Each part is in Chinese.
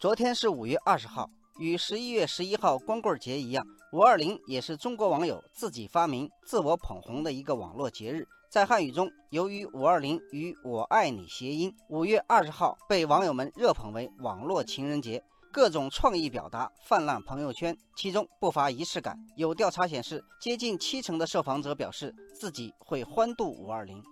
昨天是五月二十号，与十一月十一号光棍节一样，五二零也是中国网友自己发明、自我捧红的一个网络节日。在汉语中，由于五二零与我爱你谐音，五月二十号被网友们热捧为网络情人节，各种创意表达泛滥朋友圈，其中不乏仪式感。有调查显示，接近七成的受访者表示自己会欢度五二零。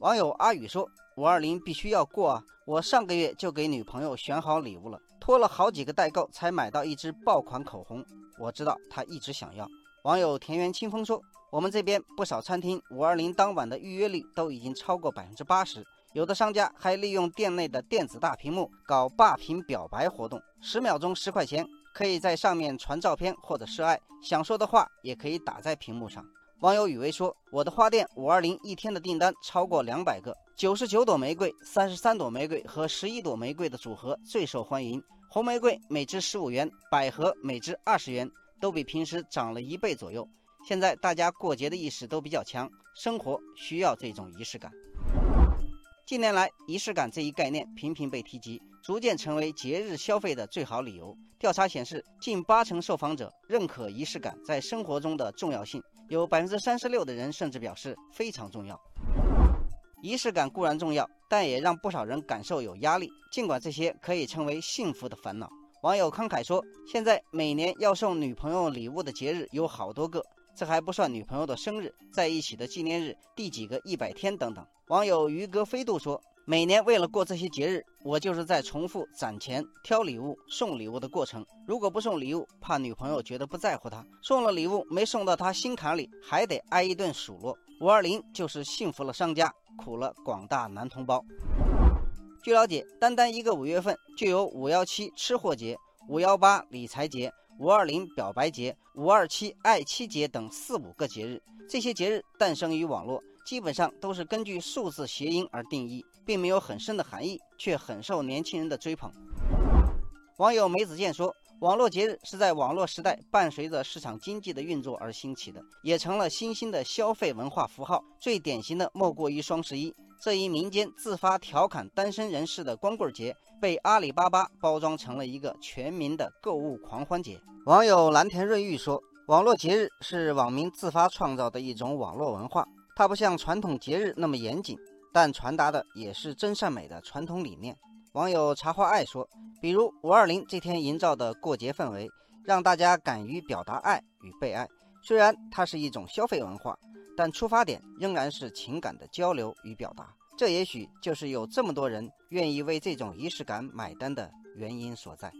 网友阿宇说：“五二零必须要过啊！我上个月就给女朋友选好礼物了，拖了好几个代购才买到一支爆款口红。我知道她一直想要。”网友田园清风说：“我们这边不少餐厅五二零当晚的预约率都已经超过百分之八十，有的商家还利用店内的电子大屏幕搞霸屏表白活动，十秒钟十块钱，可以在上面传照片或者示爱，想说的话也可以打在屏幕上。”网友雨薇说：“我的花店五二零一天的订单超过两百个，九十九朵玫瑰、三十三朵玫瑰和十一朵玫瑰的组合最受欢迎。红玫瑰每支十五元，百合每支二十元，都比平时涨了一倍左右。现在大家过节的意识都比较强，生活需要这种仪式感。近年来，仪式感这一概念频频被提及，逐渐成为节日消费的最好理由。调查显示，近八成受访者认可仪式感在生活中的重要性。”有百分之三十六的人甚至表示非常重要。仪式感固然重要，但也让不少人感受有压力。尽管这些可以称为幸福的烦恼。网友慷慨说：“现在每年要送女朋友礼物的节日有好多个，这还不算女朋友的生日、在一起的纪念日、第几个一百天等等。”网友于哥飞度说。每年为了过这些节日，我就是在重复攒钱、挑礼物、送礼物的过程。如果不送礼物，怕女朋友觉得不在乎她；送了礼物没送到她心坎里，还得挨一顿数落。五二零就是幸福了商家，苦了广大男同胞。据了解，单单一个五月份就有五幺七吃货节、五幺八理财节、五二零表白节、五二七爱妻节等四五个节日。这些节日诞生于网络。基本上都是根据数字谐音而定义，并没有很深的含义，却很受年轻人的追捧。网友梅子健说：“网络节日是在网络时代伴随着市场经济的运作而兴起的，也成了新兴的消费文化符号。最典型的莫过于双十一，这一民间自发调侃单身人士的光棍节，被阿里巴巴包装成了一个全民的购物狂欢节。”网友蓝田瑞玉说：“网络节日是网民自发创造的一种网络文化。”它不像传统节日那么严谨，但传达的也是真善美的传统理念。网友茶花爱说：“比如五二零这天营造的过节氛围，让大家敢于表达爱与被爱。虽然它是一种消费文化，但出发点仍然是情感的交流与表达。这也许就是有这么多人愿意为这种仪式感买单的原因所在。”